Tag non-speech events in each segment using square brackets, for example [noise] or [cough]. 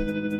Thank you.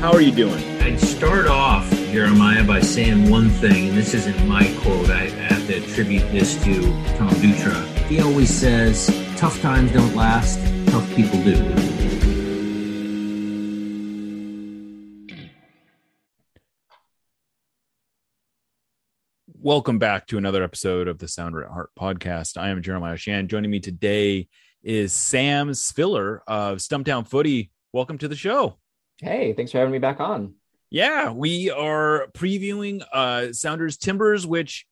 how are you doing? I'd start off, Jeremiah, by saying one thing, and this isn't my quote. I have to attribute this to Tom Dutra. He always says, tough times don't last, tough people do. Welcome back to another episode of the Sounder at Heart podcast. I am Jeremiah Oshan. Joining me today is Sam Spiller of Stumptown Footy. Welcome to the show. Hey, thanks for having me back on. Yeah, we are previewing uh Sounders Timbers, which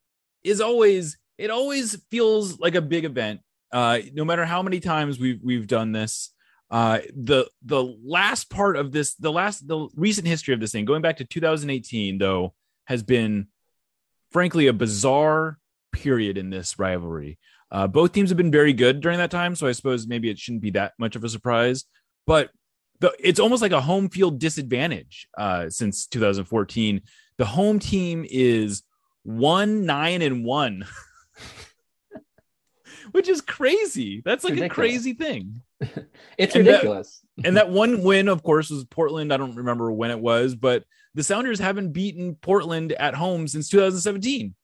is always it always feels like a big event. Uh no matter how many times we've we've done this. Uh the the last part of this, the last the recent history of this thing, going back to 2018, though, has been frankly a bizarre period in this rivalry. Uh, both teams have been very good during that time, so I suppose maybe it shouldn't be that much of a surprise. But the, it's almost like a home field disadvantage uh, since 2014. The home team is one nine and one, [laughs] which is crazy. That's like Ridiculous. a crazy thing. [laughs] it's And that- ridiculous. And that one win, of course, was Portland. I don't remember when it was, but the Sounders haven't beaten Portland at home since 2017.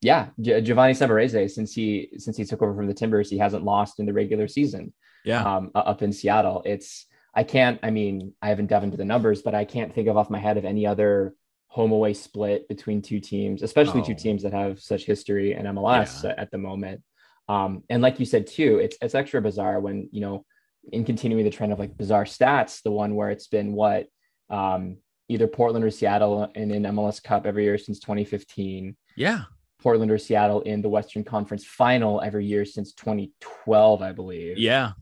yeah, Gi- Giovanni Savarese, since he since he took over from the Timbers, he hasn't lost in the regular season. Yeah. um, up in Seattle. It's I can't. I mean, I haven't dove into the numbers, but I can't think of off my head of any other home away split between two teams, especially two teams that have such history and MLS at the moment. Um, and like you said too, it's it's extra bizarre when you know in continuing the trend of like bizarre stats, the one where it's been what um, either Portland or Seattle in an MLS Cup every year since 2015. Yeah. Portland or Seattle in the Western Conference Final every year since 2012, I believe Yeah.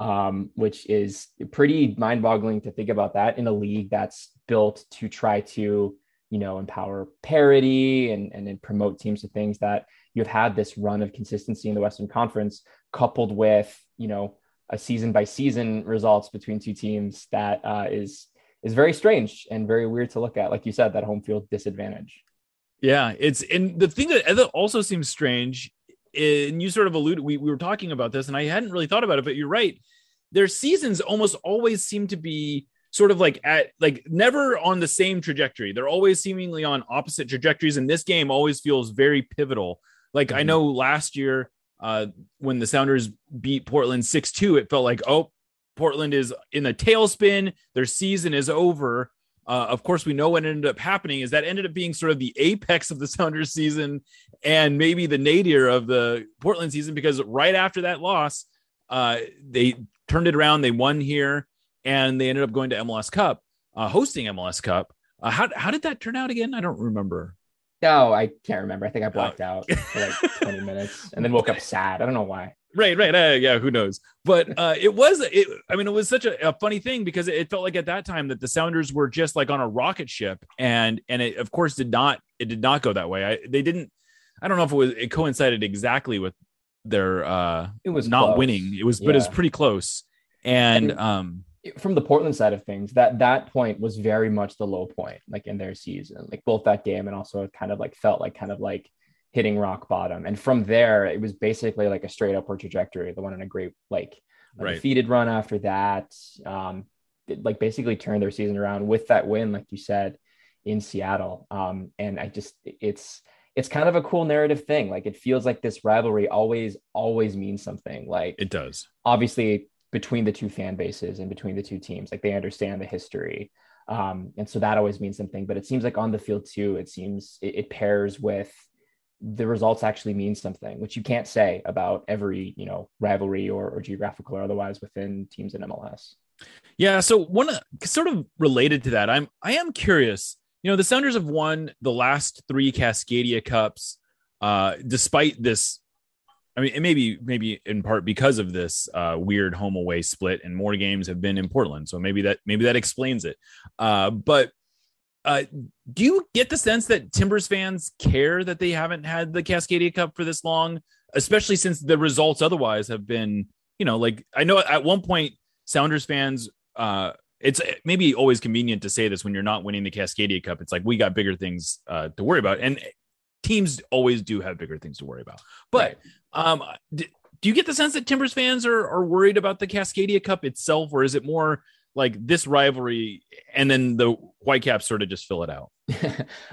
Um, which is pretty mind-boggling to think about that in a league that's built to try to, you know, empower parity and and promote teams to things that you've had this run of consistency in the Western Conference, coupled with you know a season by season results between two teams that uh, is is very strange and very weird to look at. Like you said, that home field disadvantage. Yeah, it's and the thing that also seems strange, and you sort of alluded, we, we were talking about this, and I hadn't really thought about it, but you're right. Their seasons almost always seem to be sort of like at like never on the same trajectory. They're always seemingly on opposite trajectories, and this game always feels very pivotal. Like I Mhm. know last year, uh, when the Sounders beat Portland six two, it felt like oh, Portland is in a tailspin. Their season is over. Uh, of course, we know what ended up happening is that ended up being sort of the apex of the [laughs] Sounders season and maybe the nadir of the Portland season because right after that loss, uh, they turned it around. They won here and they ended up going to MLS Cup, uh, hosting MLS Cup. Uh, how, how did that turn out again? I don't remember. No, I can't remember. I think I blacked out for like 20 [laughs] minutes and then woke up sad. I don't know why. Right, right. Uh, yeah, who knows? But uh, it was, it, I mean, it was such a, a funny thing because it felt like at that time that the Sounders were just like on a rocket ship, and and it of course did not, it did not go that way. I, they didn't. I don't know if it was it coincided exactly with their uh It was not close. winning. It was, but it was pretty close. And And- um, from the Portland side of things, that that point was very much the low point, like in their season, like both that game and also it kind of like felt like kind of like hitting rock bottom. And from there, it was basically like a straight upward trajectory. The one in a great like Right. undefeated run after that, um, it, like basically turned their season around with that win, like you said, in Seattle. Um, and I just it's it's kind of a cool narrative thing. Like it feels like this rivalry always always means something. Like it does. obviously between the two fan bases and between the two teams like they understand the history um, and so that always means something but it seems like on the field too it seems it, it pairs with the results actually mean something which you can't say about every you know rivalry or, or geographical or otherwise within teams in mls Yeah. So one sort of related to that, I'm I am curious. You know, the Sounders have won the last three Cascadia Cups, uh, despite this I mean, it maybe maybe in part because of this uh, weird home away split, and more games have been in Portland, so maybe that maybe that explains it. Uh, but uh, do you get the sense that Timbers fans care that they haven't had the Cascadia Cup for this long, especially since the results otherwise have been, you know, like I know at one point Sounders fans, uh, it's maybe always convenient to say this when you're not winning the Cascadia Cup. It's like we got bigger things uh, to worry about, and teams always do have bigger things to worry about. But um, do you get the sense that Timbers fans are are worried about the Cascadia Cup itself, or is it more like this rivalry and then the Whitecaps sort of just fill it out? [laughs]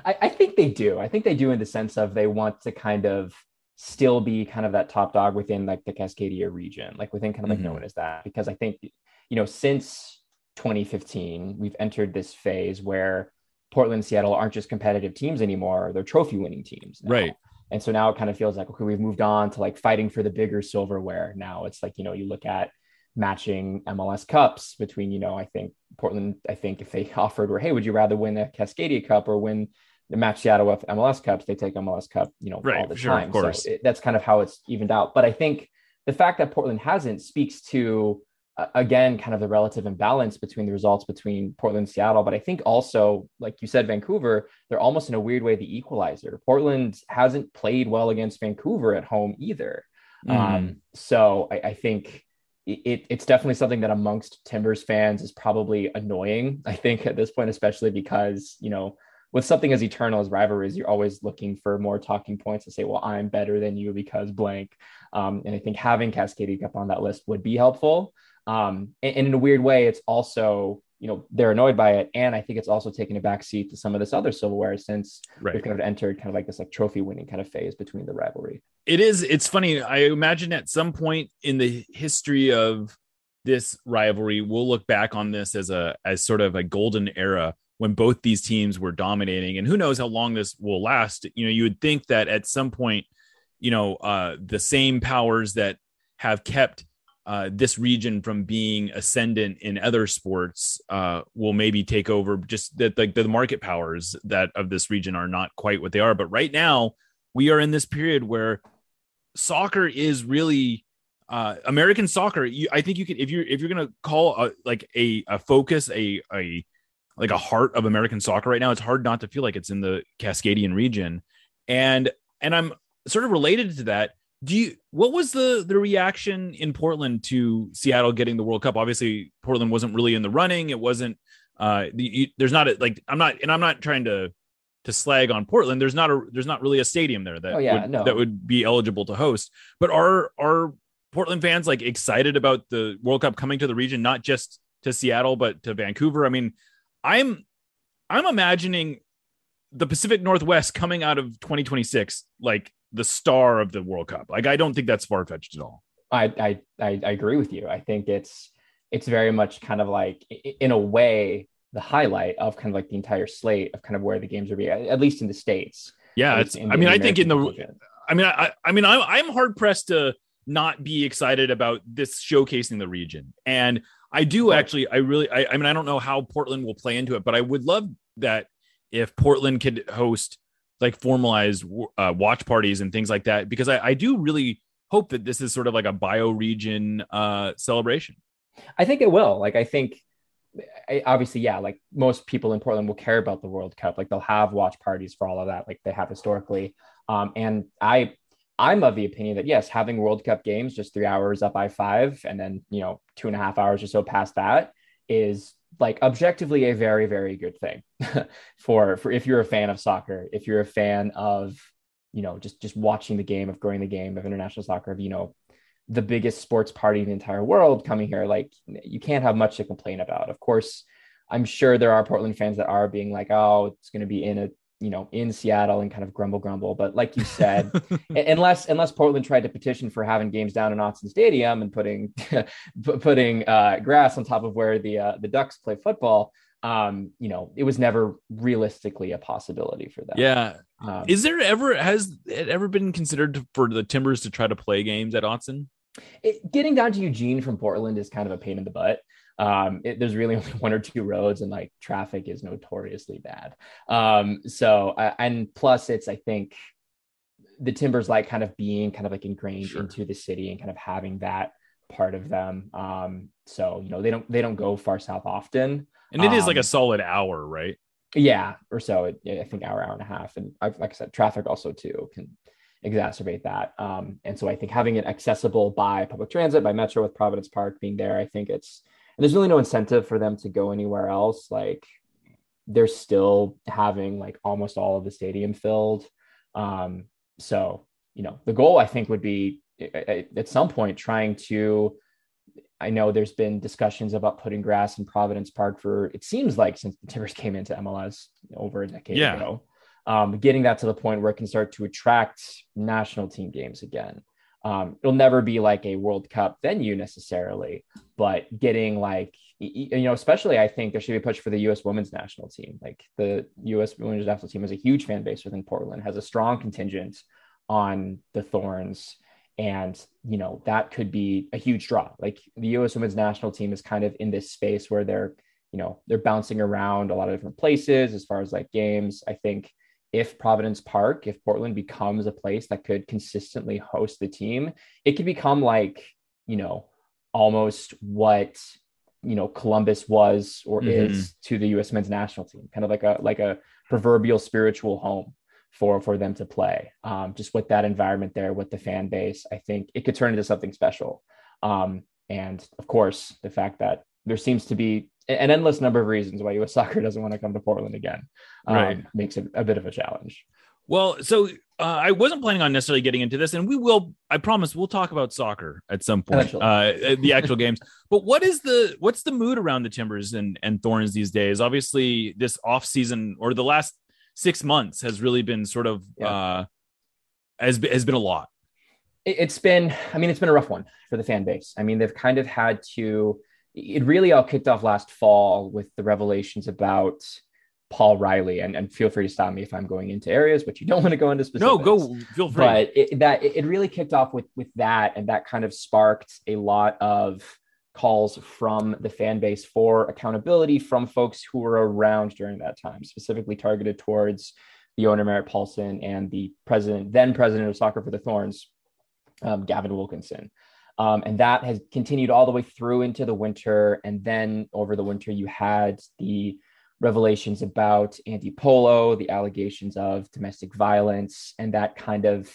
I, I think they do. I think they do in the sense of they want to kind of still be kind of that top dog within like the Cascadia region, like within kind of like mm-hmm. known as that. Because I think, you know, since 2015, we've entered this phase where Portland and Seattle aren't just competitive teams anymore, they're trophy winning teams. Now. Right. And so now it kind of feels like, okay, we've moved on to like fighting for the bigger silverware. Now it's like, you know, you look at matching MLS Cups between, you know, I think Portland, I think if they [laughs] offered were, hey, would you rather win a Cascadia Cup or win the match Seattle with MLS Cups? They take MLS Cup, you know, right, all the sure, time. Of course. So it, that's kind of how it's evened out. But I think the fact that Portland hasn't speaks to, uh, again, kind of the relative imbalance between the results between Portland and Seattle. But I think also, like you said, Vancouver, they're almost in a weird way the equalizer. Portland hasn't played well against Vancouver at home either. Mm. Um, so I, I think it, it's definitely something that amongst Timbers fans is probably annoying. [laughs] I think at this point, especially because you know with something as eternal as rivalries, you're always looking for more talking points to say, "Well, I'm better than you because blank." Um, and I think having Cascadia Cup on that list would be helpful. Um, and, and in a weird way, it's also you know they're annoyed by it. And i think it's also taken a backseat to some of this other silverware since right. we've kind of entered kind of like this like trophy winning kind of phase between the rivalry. It is it's funny. I imagine at some point in the history of this rivalry we'll look back on this as a as sort of a golden era when both these teams were dominating. And who knows how long this will last. You know you would think that at some point you know uh the same powers that have kept uh, this region from being ascendant in other sports uh, will maybe take over just that like the, the market powers that of this region are not quite what they are but right now we are in this period where soccer is really uh, American soccer. You, I think you could if you're if you're gonna call a, like a, a focus a a like a heart of American soccer right now. It's hard not to feel like it's in the Cascadian region, and and I'm sort of related to that do you what was the the reaction in Portland to Seattle getting the World Cup? Obviously, Portland wasn't really in the running. It wasn't uh the, there's not a, like I'm not and I'm not trying to to slag on Portland. There's not a there's not really a stadium there that oh, yeah, would, no. that would be eligible to host. But are are Portland fans like excited about the World Cup coming to the region, not just to Seattle but to Vancouver? I mean, I'm I'm imagining the Pacific Northwest coming out of 2026 like the star of the World Cup. Like I don't think that's far fetched at all. I, I I agree with you. I think it's it's very much kind of like in a way the highlight of kind of like the entire slate of kind of where the games are being at least in the states. Yeah, it's. I mean, I think in the. Division. I mean, I I mean, I'm I'm hard pressed to not be excited about this showcasing the region, and I do actually. I really. I, I mean, I don't know how Portland will play into it, but I would love that if Portland could host like formalized uh, watch parties and things like that because I, I do really hope that this is sort of like a bioregion uh, celebration. I think it will. Like I think I, obviously, yeah, like most people in Portland will care about the World Cup. Like they'll have watch parties for all of that, like they have historically. Um, and I, I'm of the opinion that yes, having World Cup games just three hours up I five, and then you know two and a half hours or so past that is like objectively a very very good thing [laughs] for for if you're a fan of soccer if you're a fan of you know just just watching the game of growing the game of international soccer of you know the biggest sports party in the entire world coming here like you can't have much to complain about. Of course i'm sure there are portland fans that are being like oh it's going to be in a you know in Seattle and kind of grumble grumble. But like you said, [laughs] unless unless Portland tried to petition for having games down in Autzen Stadium and putting [laughs] putting uh, grass on top of where the uh, the Ducks play football, um, you know, it was never realistically a possibility for them. Yeah. Um, Is there ever has it ever been considered for the Timbers to try to play games at Autzen? It, getting down to Eugene from Portland is kind of a pain in the butt um, it, there's really [laughs] only one or two roads and like traffic is notoriously bad um, so uh, and plus it's i think the Timbers like kind of being kind of like ingrained Sure. into the city and kind of having that part of them. Um, so you know they don't they don't go far south often. And it is like a Um, solid hour, right? Yeah, or so. It, I think hour, hour and a half, and I, like I said, traffic also too can exacerbate that. Um, and so I think having it accessible by public transit, by Metro, with Providence Park being there, I think it's and there's really no incentive for them to go anywhere else. Like they're still having like almost all of the stadium filled. Um, so you know, the goal I think would be at at some point trying to I know there's been discussions about putting grass in Providence Park for it seems like since the Timbers came into MLS over a decade Yeah. ago. Um, getting that to the point where it can start to attract national team games again. Um, it'll never be like a World Cup venue necessarily, but getting like you know, especially I think there should be a push for the U.S. Women's National Team. Like the U.S. Women's National Team has a huge fan base within Portland, has a strong contingent on the Thorns, and you know that could be a huge draw. Like the U.S. Women's National Team is kind of in this space where they're you know they're bouncing around a lot of different places as far as like games. I think if Providence Park, if Portland becomes a place that could consistently host the team, it could become like you know almost what you know Columbus was or Mhm. is to the U.S. Men's National Team, kind of like a like a proverbial spiritual home for for them to play. Um, just with that environment there, with the fan base, I think it could turn into something special. Um, and of course, the fact that there seems to be an endless number of reasons why U.S. [laughs] Soccer doesn't want to come to Portland again, um, Right. makes it a bit of a challenge. Well, so uh, I wasn't planning on necessarily getting into this, and we will. I promise we'll talk about soccer at some point, uh, the actual games. [laughs] But what is the what's the mood around the Timbers and and Thorns these days? Obviously, this off season or the last six months has really been sort of Yeah. uh, has has been a lot. it's been i mean it's been a rough one for the fan base i mean they've kind of had to it really all kicked off last fall with the revelations about paul riley and, and feel free to stop me if i'm going into areas but you don't want to go into specifics No, go feel free. but it, that it really kicked off with with that and that kind of sparked a lot of calls from the fan base for accountability from folks who were around during that time specifically targeted towards the owner merritt paulson and the president then president of soccer for the thorns um, gavin wilkinson um, and that has continued all the way through into the winter and then over the winter you had the revelations about Andy Polo the allegations of domestic violence and that kind of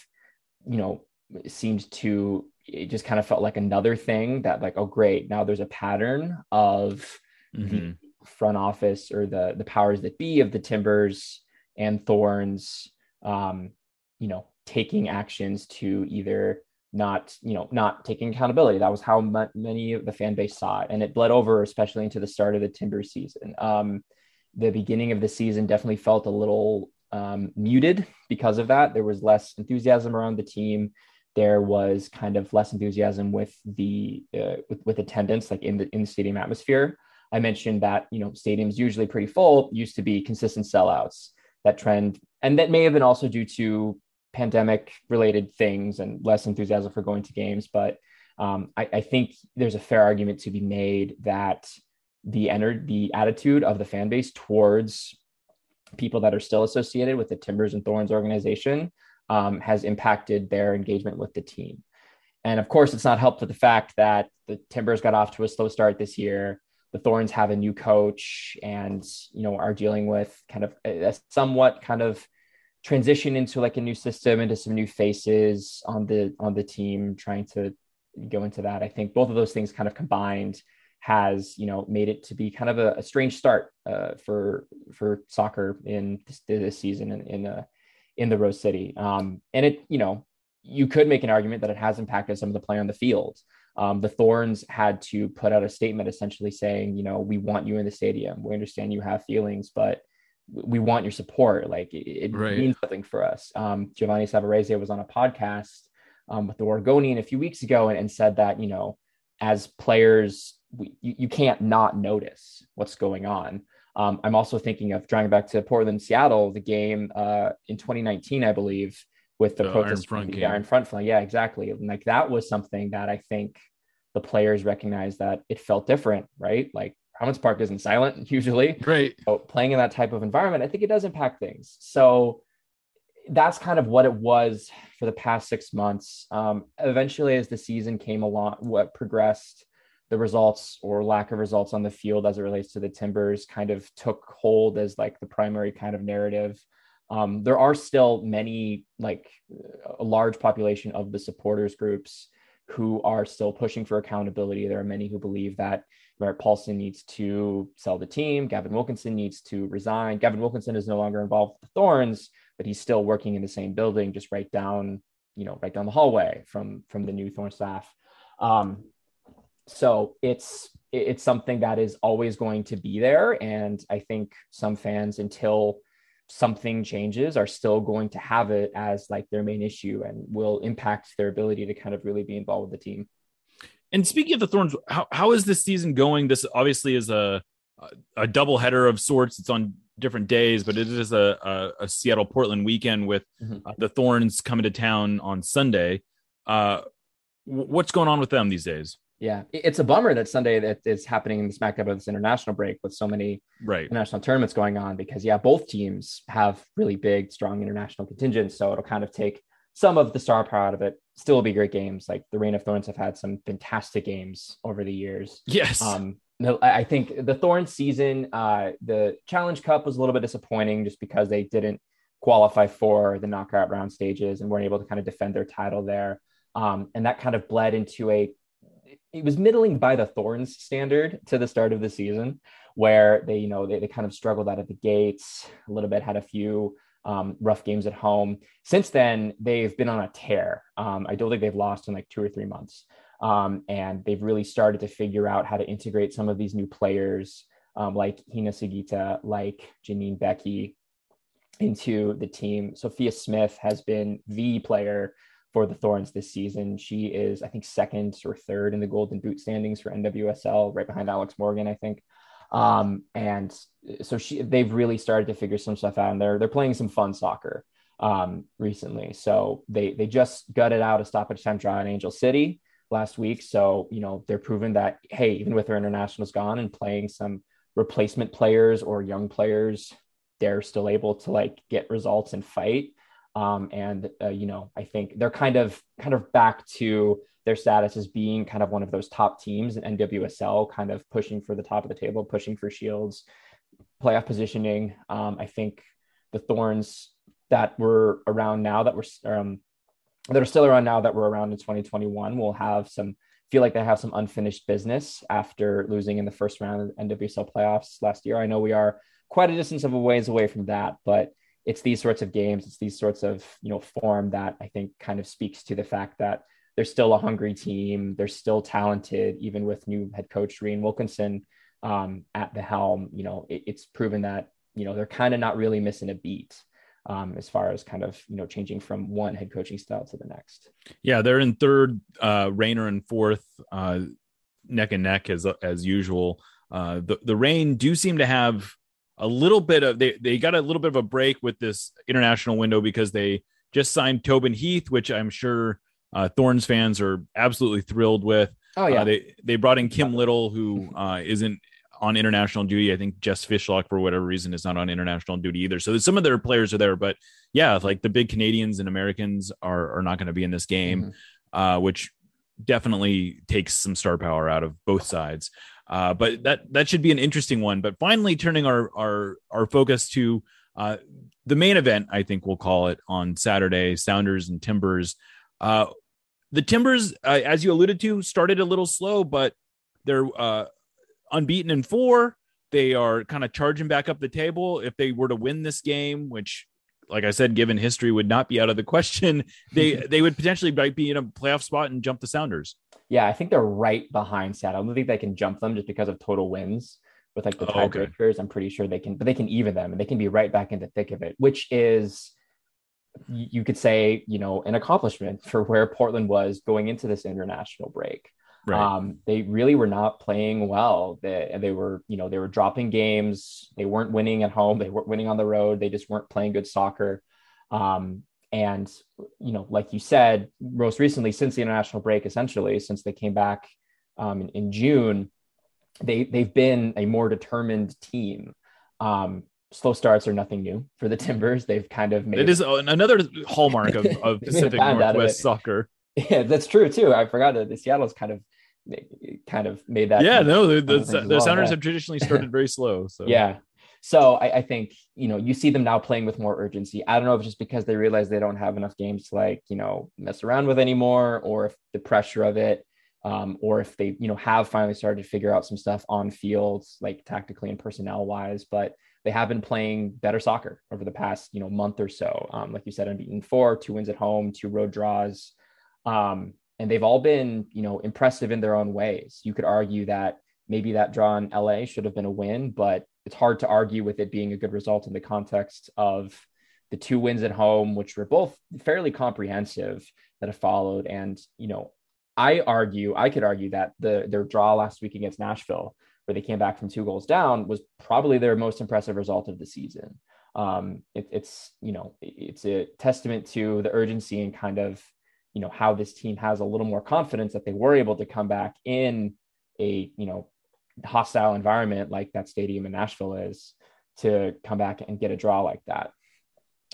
you know seemed to it just kind of felt like another thing that like oh great now there's a pattern of Mhm. the front office or the the powers that be of the timbers and thorns um you know taking actions to either not you know not taking accountability. That was how mu- many of the fan base saw it and it bled over especially into the start of the timber season. Um the beginning of the season definitely felt a little um, muted because of that. There was less enthusiasm around the team. There was kind of less enthusiasm with the uh, with, with attendance like in the in the stadium atmosphere. I mentioned that you know stadiums usually pretty full used to be consistent sellouts. That trend and that may have been also due to pandemic related things and less enthusiasm for going to games but um, I, I think there's a fair argument to be made that the ener- the attitude of the fan base towards people that are still associated with the timbers and thorns organization um, has impacted their engagement with the team. And of course, it's not helped with the fact that the Timbers got off to a slow start this year. The Thorns have a new coach, and you know are dealing with kind of a somewhat kind of transition into like a new system, into some new faces on the on the team, trying to go into that. I think both of those things kind of combined has you know made it to be kind of a, a strange start uh, for for soccer in this, this season in in, uh, in the Rose City. Um, and it you know you could make an argument that it has impacted some of the play on the field. Um, the Thorns had to put out a statement essentially saying, you know, we want you in the stadium. We understand you have feelings, but we want your support. Like it, it Right. means something for us. Um, Giovanni Savarese was on a podcast um, with the Oregonian a few weeks ago and, and said that, you know, as players, we, you, you can't not notice what's going on. Um, I'm also thinking of drawing back to Portland, Seattle, the game uh, in 2019, I believe, with the, The protest Iron Front the. Iron Front flag. Yeah, exactly. Like that was something that I think the players recognized that it felt different, right? Like Providence Park isn't silent [laughs] usually. Right. So playing in that type of environment, I think it does impact things. So that's kind of what it was for the past six months. Um, eventually, as the season came along, what progressed, the results or lack of results on the field as it relates to the Timbers kind of took hold as like the primary kind of narrative. Um, there are still many, like a large population of the supporters groups who are still pushing for accountability. There are many who believe that Merritt Paulson needs to sell the team. Gavin Wilkinson needs to resign. Gavin Wilkinson is no longer involved with the Thorns, but he's still working in the same building, just right down, you know, right down the hallway from from the new Thorn staff. Um, so it's it's something that is always going to be there, and I think some fans, until something changes, are still going to have it as like their main issue, and will impact their ability to kind of really be involved with the team. And speaking of the Thorns, how, how is this season going? This obviously is a a double header of sorts. It's on different days, but it is a, a, a Seattle Portland weekend with mm-hmm. uh, the Thorns coming to town on Sunday. Uh, what's going on with them these days? Yeah, it's a bummer that Sunday that is happening in the smack dab of this international break with so many right international tournaments going on because yeah, both teams have really big, strong international contingents. So it'll kind of take some of the star power out of it. Still will be great games. Like the Reign of Thorns have had some fantastic games over the years. Yes. Um, I think the Thorns season, uh, the Challenge Cup was a little bit disappointing just because they didn't qualify for the knockout round stages and weren't able to kind of defend their title there. Um, and that kind of bled into a it was middling by the Thorns standard to the start of the season, where they, you know, they, they kind of struggled out of the gates a little bit, had a few um, rough games at home. Since then, they've been on a tear. Um, I don't think they've lost in like two or three months. Um, and they've really started to figure out how to integrate some of these new players um, like Hina Sugita, like Janine Beckie into the team. Sophia Smith has been the player for the Thorns this season. She is, I think, second or third in the Golden Boot standings for NWSL, right behind Alex Morgan, I think. Um, and so she, they've really started to figure some stuff out, and they're they're playing some fun soccer um, recently. So they they just gutted out a stoppage time draw in Angel City last week. So you know they're proving that hey, even with their internationals gone and playing some replacement players or young players, they're still able to like get results and fight. Um, and uh, you know, I think they're kind of kind of back to their status as being kind of one of those top teams in NWSL, kind of pushing for the top of the table, pushing for shields, playoff positioning. Um, I think the Thorns that were around now that were um, that are still around now that were around in 2021 will have some feel like they have some unfinished business after losing in the first round of NWSL playoffs last year. I know we are quite a distance of a ways away from that, but it's these sorts of games, it's these sorts of you know form that I think kind of speaks to the fact that they're still a hungry team. They're still talented, even with new head coach Rhian Wilkinson um, at the helm. You know, it, it's proven that you know they're kind of not really missing a beat. Um, as far as kind of you know changing from one head coaching style to the next. Yeah, they're in third, uh, Rayner in fourth, uh, neck and neck as as usual. Uh, the the Reign do seem to have a little bit of they they got a little bit of a break with this international window because they just signed Tobin Heath, which I'm sure uh, Thorns fans are absolutely thrilled with. Oh yeah, uh, they they brought in Kim Little, who uh, not on international duty. I think Jess Fishlock, for whatever reason, is not on international duty either. So some of their players are there, but yeah, like the big Canadians and Americans are are not going to be in this game, mm-hmm. uh, which definitely takes some star power out of both sides. Uh, but that that should be an interesting one. But finally, turning our our our focus to uh, the main event, I think we'll call it on Saturday: Sounders and Timbers. Uh, the Timbers, uh, as you alluded to, started a little slow, but they're uh, unbeaten in four. They are kind of charging back up the table. If they were to win this game, which like I said, given history would not be out of the question. [laughs] They [laughs] they would potentially be in a playoff spot and jump the Sounders. Yeah, I think they're right behind Seattle. I don't think they can jump them just because of total wins with like the oh, tiebreakers. Okay. I'm pretty sure they can, but they can even them and they can be right back in the thick of it, which is you could say, you know, an accomplishment for where Portland was going into this international break. Right. Um, they really were not playing well. They, they were, you know, they were dropping games. They weren't winning at home. They weren't winning on the road. They just weren't playing good soccer. Um, and, you know, like you said, most recently since the international break, essentially since they came back um, in, in, June, they they've been a more determined team. Um, slow starts are nothing new for the [laughs] Timbers. They've kind of made it is another hallmark of, of [laughs] Pacific Northwest soccer. [laughs] Yeah, that's true too. I forgot that the Seattle's kind of kind of made that. Yeah, no, the, the, the well, Sounders yeah. have traditionally started very slow. [laughs] So yeah, so I, I, think you know you see them now playing with more urgency. I don't know if it's just because they realize they don't have enough games to like you know mess around with anymore, or if the pressure of it, um, or if they you know have finally started to figure out some stuff on fields like tactically and personnel wise. But they have been playing better soccer over the past you know month or so. Um, like you said, unbeaten four, two wins at home, two road draws. Um, and they've all been, you know, impressive in their own ways. You could argue that maybe that draw in LA should have been a win, but it's hard to argue with it being a good result in the context of the two wins at home, which were both fairly comprehensive that have followed. And, you know, I argue, I could argue that the their draw last week against Nashville, where they came back from two goals down, was probably their most impressive result of the season. Um, it, it's you know it's a testament to the urgency and kind of you know how this team has a little more confidence that they were able to come back in a you know hostile environment like that stadium in Nashville is to come back and get a draw like that.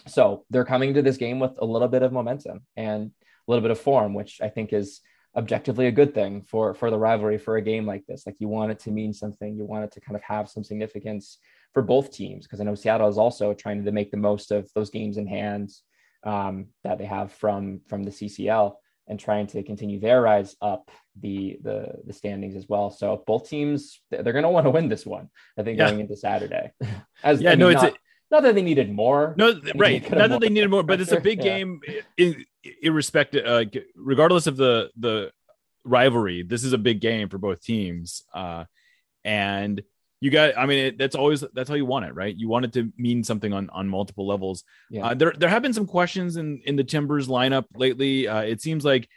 So they're coming to this game with a little bit of momentum and a little bit of form, which I think is objectively a good thing for for the rivalry for a game like this. Like you want it to mean something, you want it to kind of have some significance for both teams because I know Seattle is also trying to make the most of those games in hand um, that they have from from the CCL and trying to continue their rise up the the the standings as well. So both teams they're going to want to win this one. I think yeah. going into Saturday. [laughs] As yeah, I mean, no, it's not, a, not that they needed more. No, right. Not that they needed more, but it's a big [laughs] yeah. game. irrespective, uh, regardless of the the rivalry, this is a big game for both teams. Uh, and you got i mean it, that's always that's how you want it right? You want it to mean something on on multiple levels. Yeah. Uh, there there have been some questions in in the timbers lineup lately. Uh, it seems like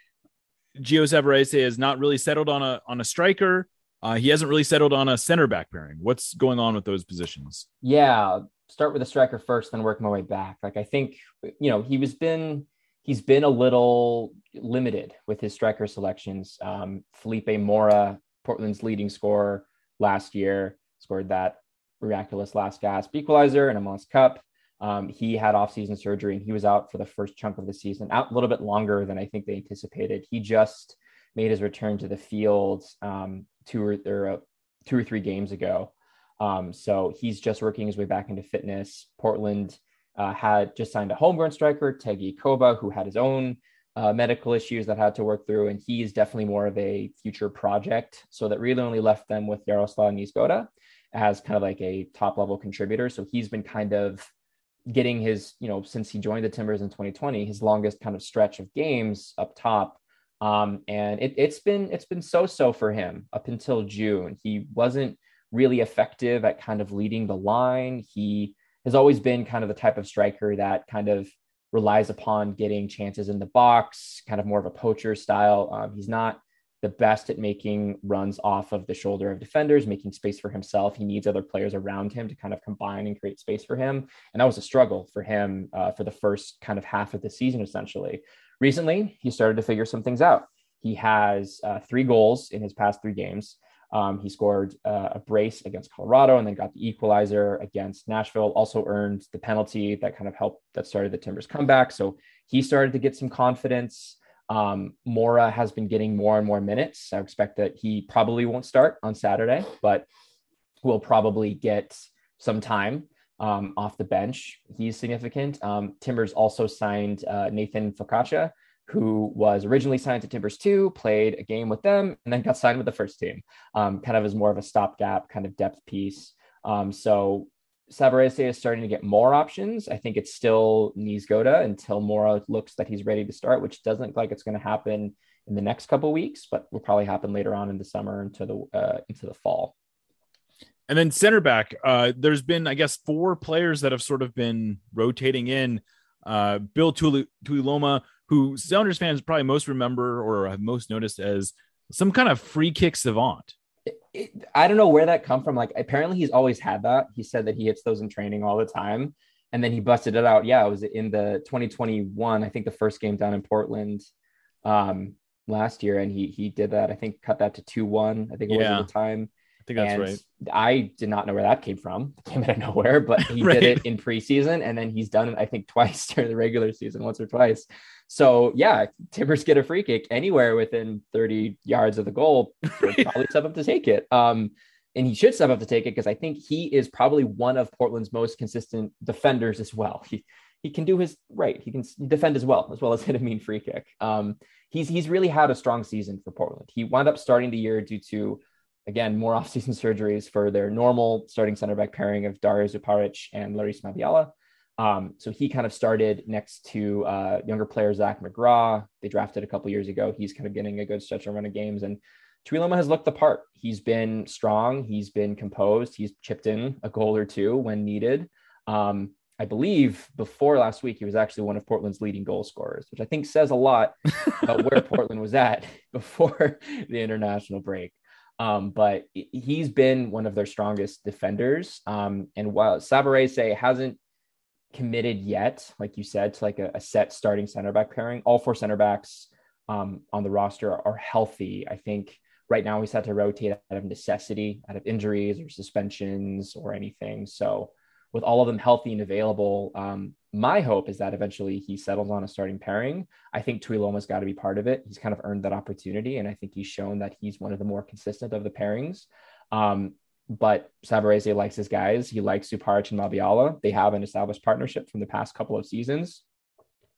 Gio Savarese has not really settled on a on a striker. Uh, he hasn't really settled on a center back pairing. What's going on with those positions? Yeah start with the striker first then work my way back. Like i think you know he was been he's been a little limited with his striker selections. Um, felipe mora portland's leading scorer last year scored that miraculous last gasp equalizer in a MLS Cup. Um, he had off-season surgery and he was out for the first chunk of the season, out a little bit longer than I think they anticipated. He just made his return to the field um, two or, or uh, two or three games ago. Um, so he's just working his way back into fitness. Portland uh, had just signed a homegrown striker, Tega Ikoba, who had his own uh, medical issues that had to work through, and he's definitely more of a future project. So that really only left them with Jaroslaw Niezgoda as kind of like a top level contributor. So he's been kind of getting his, you know, since he joined the Timbers in 2020, his longest kind of stretch of games up top. Um, and it, it's been it's been so-so for him up until June. He wasn't really effective at kind of leading the line. He has always been kind of the type of striker that kind of relies upon getting chances in the box, kind of more of a poacher style. Um, he's not the best at making runs off of the shoulder of defenders, making space for himself. He needs other players around him to kind of combine and create space for him. And that was a struggle for him uh, for the first kind of half of the season, essentially. Recently, he started to figure some things out. He has uh, three goals in his past three games. Um, he scored uh, a brace against Colorado and then got the equalizer against Nashville. Also earned the penalty that kind of helped that started the Timbers comeback. So he started to get some confidence. Um, Mora has been getting more and more minutes. I expect that he probably won't start on Saturday, but will probably get some time um, off the bench. He's significant. Um, Timbers also signed uh, Nathan Fogaça, who was originally signed to Timbers 2, played a game with them, and then got signed with the first team, um, kind of as more of a stopgap kind of depth piece. Um, so Savarese is starting to get more options. I think it's still Niezgoda until Mora looks that he's ready to start, which doesn't look like it's going to happen in the next couple weeks, but will probably happen later on in the summer into the uh, into the fall. And then center back, uh, there's been I guess four players that have sort of been rotating in. Uh, Bill Tuiloma, who Sounders fans probably most remember or have most noticed as some kind of free kick savant it, I don't know where that come from. Like apparently he's always had that. He said that he hits those in training all the time, and then he busted it out. Yeah, it was in the 2021. I think the first game down in Portland um, last year, and he he did that. I think cut that to two one. I think it yeah. was at the time. I think that's and right. I did not know where that came from. It came out of nowhere, but [laughs] he Right. did it in preseason, and then he's done it, I think, twice [laughs] during the regular season, once or twice. So yeah, Timbers get a free kick anywhere within 30 yards of the goal, [laughs] probably step up to take it. Um, and he should step up to take it because I think he is probably one of Portland's most consistent defenders as well. He he can do his right. He can defend as well, as well as hit a mean free kick. Um, he's he's really had a strong season for Portland. He wound up starting the year due to again more [laughs] offseason surgeries for their normal starting center back pairing of Dario Zuparic and Larrys Mabiala. Um, so he kind of started next to uh, younger player Zach McGraw. They drafted a couple years ago. He's kind of getting a good stretch and run of games, and Tuiloma has looked the part. He's been strong. He's been composed. He's chipped in a goal or two when needed. Um, I believe before last week, he was actually one of Portland's leading goal scorers, which I think says a lot about where [laughs] Portland was at [laughs] before the international break. Um, but he's been one of their strongest defenders. Um, and while Savarese hasn't committed yet, like you said, to like a, a set starting center back pairing, all four center backs um, on the roster are, are healthy. I think right now he's had to rotate out of necessity, out of injuries or suspensions or anything. So with all of them healthy and available, um, my hope is that eventually he settles on a starting pairing. I think Tuiloma's got to be part of it. He's kind of earned that opportunity, and I think he's shown that he's one of the more consistent of the pairings. Um, but Savarese likes his guys. He likes Zuparic and Mabiala. They have an established partnership from the past couple of seasons.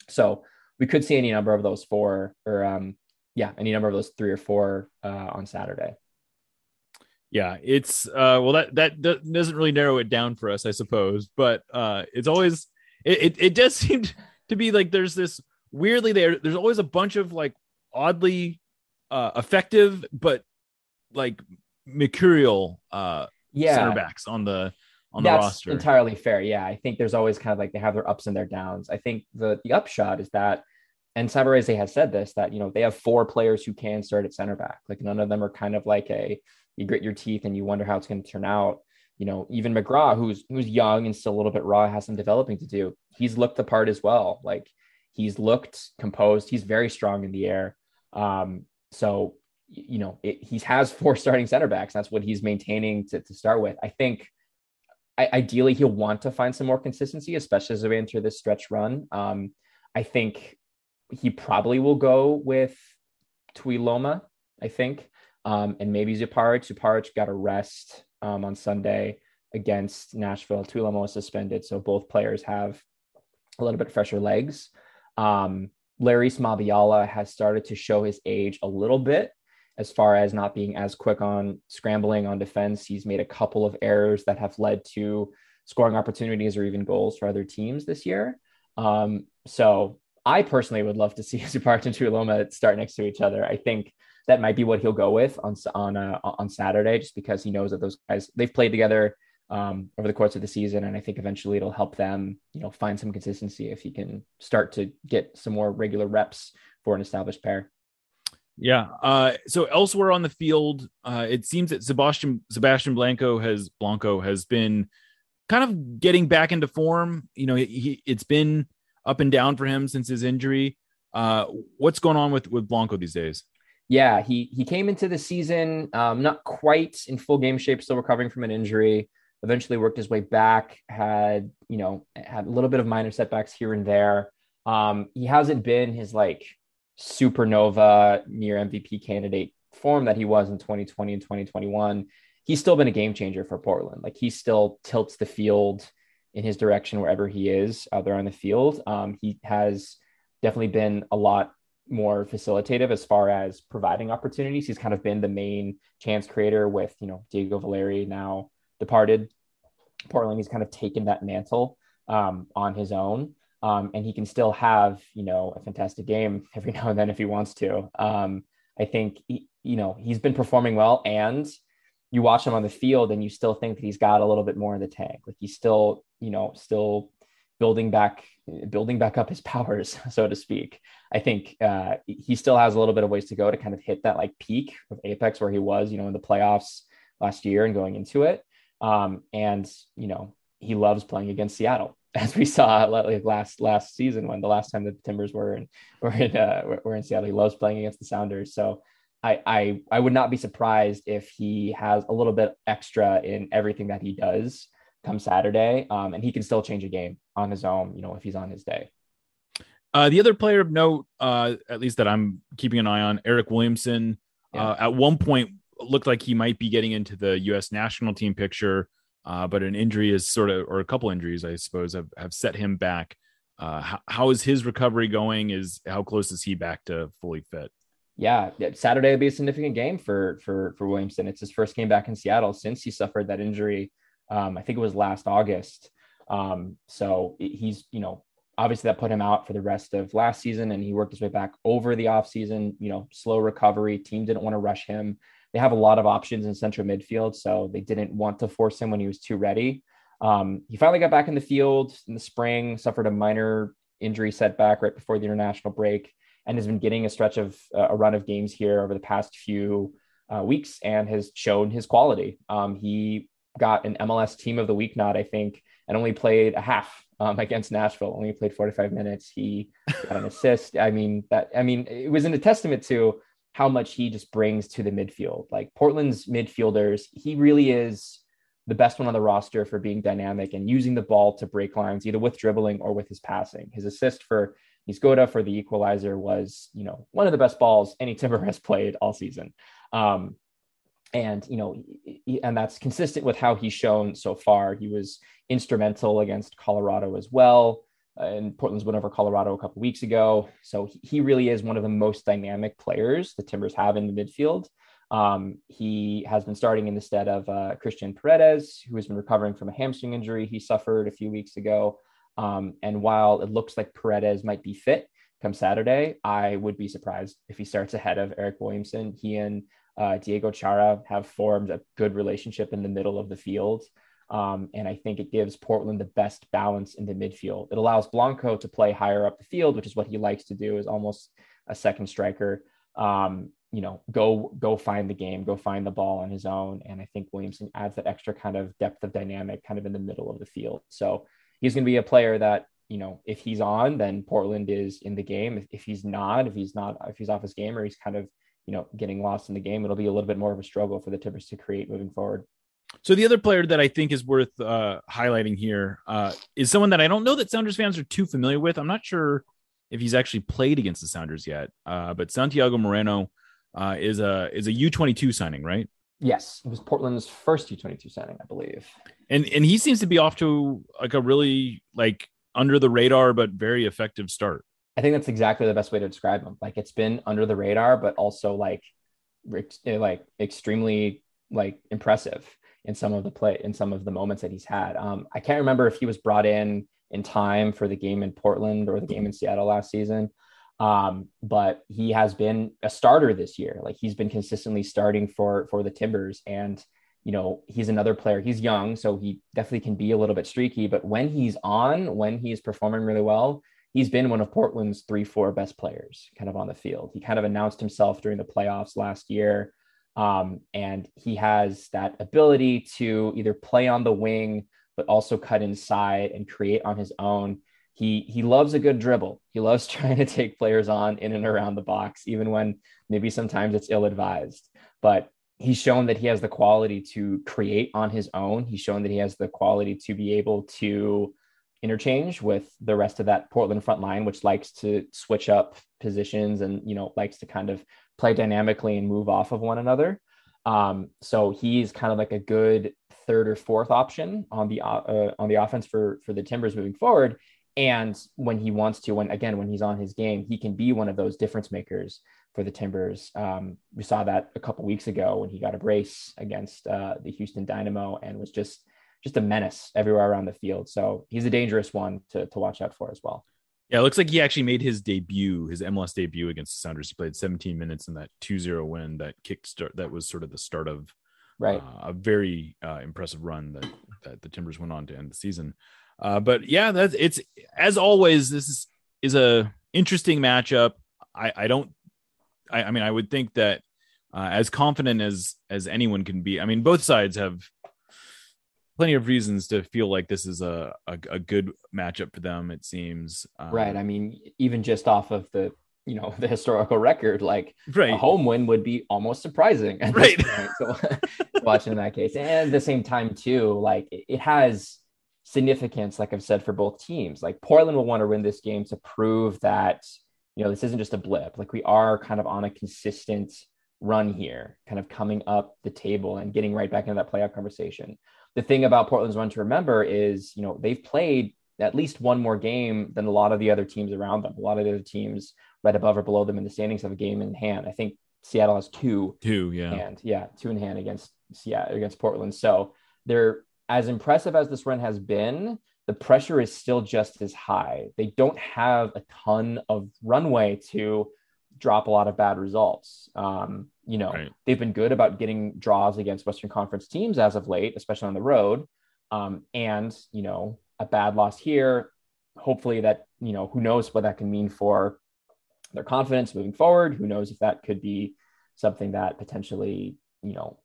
So we could see any number of those four, or um, yeah, any number of those three or four uh, on Saturday. Yeah, it's uh well that that doesn't really narrow it down for us, I suppose, but uh it's always it it, it does [laughs] seem to be like there's this weirdly there there's always a bunch of like oddly uh effective but like mercurial uh Yeah, center backs on the on the That's roster. entirely fair. Yeah, I think there's always kind of like they have their ups and their downs. I think the the upshot is that, and Savarese has said this that you know they have four players who can start at center back. Like none of them are kind of like a you grit your teeth and you wonder how it's going to turn out. You know, even McGraw, who's who's young and still a little bit raw, has some developing to do. He's looked the part as well. Like he's looked composed. He's very strong in the air. Um, so you know, it, he has [laughs] four starting center backs. That's what he's maintaining to, to start with. I think I, ideally he'll want to find some more consistency, especially as we enter this stretch run. Um, I think he probably will go with Tuiloma, I think, um, and maybe Zuparic. Zuparic got a rest um, on Sunday against Nashville. Tuiloma was suspended, so both players have a little bit fresher legs. Um, Larrys Mabiala has started to show his age a little bit as far as not being as quick on scrambling on defense. He's made a couple of errors that have led to scoring opportunities or even goals for other teams this year. Um, so I personally would love to see [laughs] Zuparic and Tuiloma start next to each other. I think that might be what he'll go with on on uh, on Saturday, just because he knows that those guys they've played together um, over the course of the season, and I think eventually it'll help them, you know, find some consistency if he can start to get some more regular reps for an established pair. Yeah. Uh, so elsewhere on the field, uh, it seems that Sebastian Sebastian Blanco has Blanco has been kind of getting back into form. You know, he, he it's been up and down for him since his injury. Uh, what's going on with with Blanco these days? Yeah, he he came into the season um, not quite in full game shape, still recovering from an injury. Eventually worked his way back. Had you know had a little bit of minor setbacks here and there. Um, he hasn't been his like supernova near MVP candidate form that he was in 2020 and 2021. He's still been a game changer for Portland. Like he still tilts the field in his direction wherever he is out there on the field. Um, he has definitely been a lot more facilitative as far as providing opportunities. He's kind of been the main chance creator with, you know, Diego Valeri now departed Portland. He's kind of taken that mantle um, on his own. Um, and he can still have, you know, a fantastic game every [laughs] now and then if he wants to. Um, I think, he, you know, he's been performing well and you watch him on the field and you still think that he's got a little bit more in the tank. Like he's still, you know, still building back, building back up his [laughs] powers, so to speak. I think uh, he still has a little bit of ways to go to kind of hit that like peak of apex where he was, you know, in the playoffs last year and going into it. Um, and you know, he loves playing against Seattle, [laughs] as we saw like last last season when the last time that the Timbers were in [laughs] were in uh, were in Seattle. He loves playing against the Sounders. So I, I I would not be surprised if he has a little bit extra in everything that he does come Saturday, um, and he can still change a game on his own. You know, if he's on his day. Uh, the other player of note, uh, at least that I'm keeping an eye on, Eric Williamson. Yeah. Uh, at one point, looked like he might be getting into the U.S. national team picture, uh, but an injury is sort of, or a couple injuries, I suppose, have, have set him back. Uh, how, how is his recovery going? Is how close is he back to fully fit? Yeah, Saturday will be a significant game for for for Williamson. It's his first game back in Seattle since he suffered that injury. Um, I think it was last August. Um, so he's you know obviously that put him out for the rest of last season, and he worked his way back over the offseason. You know, slow recovery. Team didn't want to rush him. They have a lot of options in central midfield, so they didn't want to force him when he was too ready. Um, he finally got back in the field in the spring, suffered a minor injury setback right before the international break, and has been getting a stretch of uh, a run of games here over the past few uh, weeks and has shown his quality. Um, he got an MLS Team of the Week nod, I think, and only played a half um, against Nashville. Only played 45 minutes. He got an [laughs] assist. I mean that. I mean it was in a testament to how much he just brings to the midfield. Like Portland's midfielders, he really is the best one on the roster for being dynamic and using the ball to break lines, either with dribbling or with his passing. His assist for Niezgoda for the equalizer was, you know, one of the best balls any Timber has [laughs] played all season. Um, and you know, and that's consistent with how he's shown so far. He was instrumental against Colorado as well, uh, and Portland's win over Colorado a couple weeks ago. So he really is one of the most dynamic players the Timbers have in the midfield. Um, he has been starting in the stead of uh, Cristhian Paredes, who has been recovering from a hamstring injury he suffered a few weeks ago. Um, and while it looks like Paredes might be fit come Saturday, I would be surprised if he starts ahead of Eryk Williamson. He and uh, Diego Chara have formed a good relationship in the middle of the field. Um, and I think it gives Portland the best balance in the midfield. It allows Blanco to play higher up the field, which is what he likes to do, is almost a second striker. Um, you know, go go find the game, go find the ball on his own. And I think Williamson adds that extra kind of depth of dynamic kind of in the middle of the field. So he's going to be a player that, you know, if he's on, then Portland is in the game. If, if he's not, if he's not, if he's off his game or he's kind of, you know, getting lost in the game, it'll be a little bit more of a struggle for the Timbers to create moving forward. So the other player that I think is worth uh, highlighting here uh, is someone that I don't know that Sounders fans are too familiar with. I'm not sure if he's actually played against the Sounders yet, uh, but Santiago Moreno uh, is a is a U22 signing, right? Yes, it was Portland's first U22 signing, I believe. And and he seems to be off to like a really like under the radar but very effective start. I think that's exactly the best way to describe him. Like it's been under the radar, but also like like extremely like impressive in some of the play in some of the moments that he's had. Um, I can't remember if he was brought in in time for the game in Portland or the game in Seattle last season. Um, but he has been a starter this year. Like he's been consistently starting for for the Timbers, and you know he's another player. He's young, so he definitely can be a little bit streaky. But when he's on, when he's performing really well, he's been one of Portland's three, four best players, kind of on the field. He kind of announced himself during the playoffs last year, um, and he has that ability to either play on the wing, but also cut inside and create on his own he he loves a good dribble. He loves [laughs] trying to take players on in and around the box, even when maybe sometimes it's ill advised. But he's shown that he has the quality to create on his own. He's shown that he has the quality to be able to interchange with the rest of that Portland front line, which likes to switch up positions and you know likes to kind of play dynamically and move off of one another. Um, so he's kind of like a good third or fourth option on the uh, on the offense for for the Timbers moving forward. And when he wants to, when again, when he's on his game, he can be one of those difference makers for the Timbers. Um, we saw that a couple weeks ago when he got a brace against uh, the Houston Dynamo and was just just a menace everywhere around the field. So he's a dangerous one to, to watch out for as well. Yeah, it looks like he actually made his debut, his MLS debut against the Sounders. He played 17 minutes in that 2-0 win that kick start that was sort of the start of right uh, a very uh, impressive run that that the Timbers went on to end the season. Uh, but yeah, that's it's as always. This is is a interesting matchup. I I don't. I, I mean, I would think that uh, as confident as as anyone can be. I mean, both sides have plenty of reasons to feel like this is a a, a good matchup for them. It seems um, right. I mean, even just off of the you know [laughs] the historical record. Like right. a home win would be almost surprising right. [laughs] So [laughs] watching in that case, and at the same time too, like it has significance, like I've said for both teams. Like Portland will want to win this game to prove that you know this isn't just a blip. Like we are kind of on a consistent run here, kind of coming up the table and getting right back into that playoff conversation. The thing about Portland's run to remember is, you know, they've played at least one more game than a lot of the other teams around them. A lot of the other teams right above or below them in the standings have a game in hand. I think Seattle has two. Two, yeah. And yeah, two in hand against yeah, against Portland. So they're as impressive as this run has been, the pressure is still just as high. They don't have a ton of runway to drop a lot of bad results. Um, you know, right. they've been good about getting draws against Western Conference teams as of late, especially on the road. Um, and, you know, a bad loss here, hopefully that, you know, who knows what that can mean for their confidence moving forward. Who knows if that could be something that potentially, you know,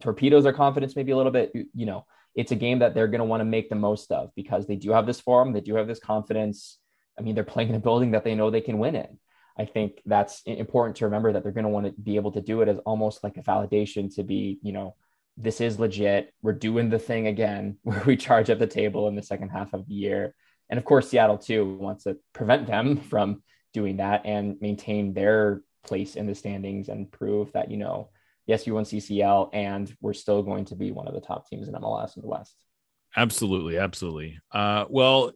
torpedoes their confidence maybe a little bit. You know, it's a game that they're going to want to make the most of because they do have this form, they do have this confidence. I mean, they're playing in a building that they know they can win in. I think that's important to remember that they're going to want to be able to do it as almost like a validation to be, you know, this is legit. We're doing the thing again [laughs] where we charge up the table in the second half of the year. And of course, Seattle too wants to prevent them [laughs] from doing that and maintain their place in the standings and prove that, you know, yes, you won CCL and we're still going to be one of the top teams in MLS in the West. Absolutely. Absolutely. Uh, well,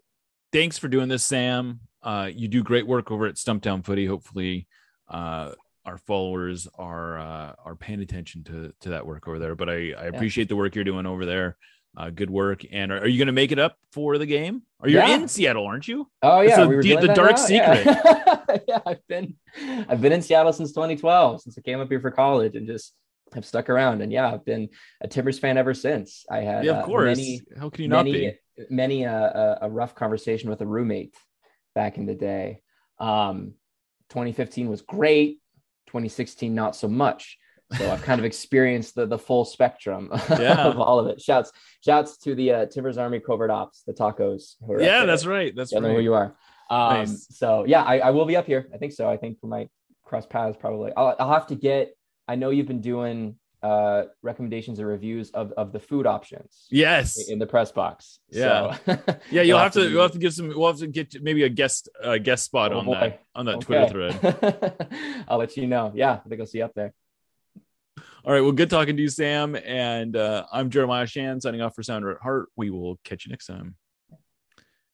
thanks for doing this, Sam. Uh, you do great work over at Stumptown Footy. Hopefully, uh, our followers are uh, are paying attention to to that work over there. But I, I appreciate yeah. the work you're doing over there. Uh, good work. And are, are you going to make it up for the game? Are you yeah. in Seattle? Aren't you? Oh yeah, so we the, the dark now. secret. Yeah. [laughs] yeah, I've been I've been in Seattle since 2012, since I came up here for college, and just have stuck around. And yeah, I've been a Timbers fan ever since. I had yeah, of uh, course. Many, How can you not be? Many uh, a rough conversation with a roommate back in the day. Um, 2015 was great. 2016 not so much. So I've kind of experienced the the full spectrum [laughs] yeah. of all of it. Shouts shouts to the uh, Timbers Army Covert Ops, the tacos. yeah, that's right. That's right. know who you are. Um, nice. So yeah, I, I will be up here. I think so. I think we might cross paths probably. I'll, I'll have to get. I know you've been doing uh, recommendations and reviews of, of the food options. Yes, in the press box. Yeah, so, [laughs] yeah. You'll have, have to, to you'll have to give some. We'll have to get maybe a guest uh, guest spot oh, on boy. that on that okay. Twitter thread. [laughs] I'll let you know. Yeah, I think I'll see you up there. All right. Well, good talking to you, Sam. And uh, I'm Jeremiah Oshan signing off for Sounder at Heart. We will catch you next time.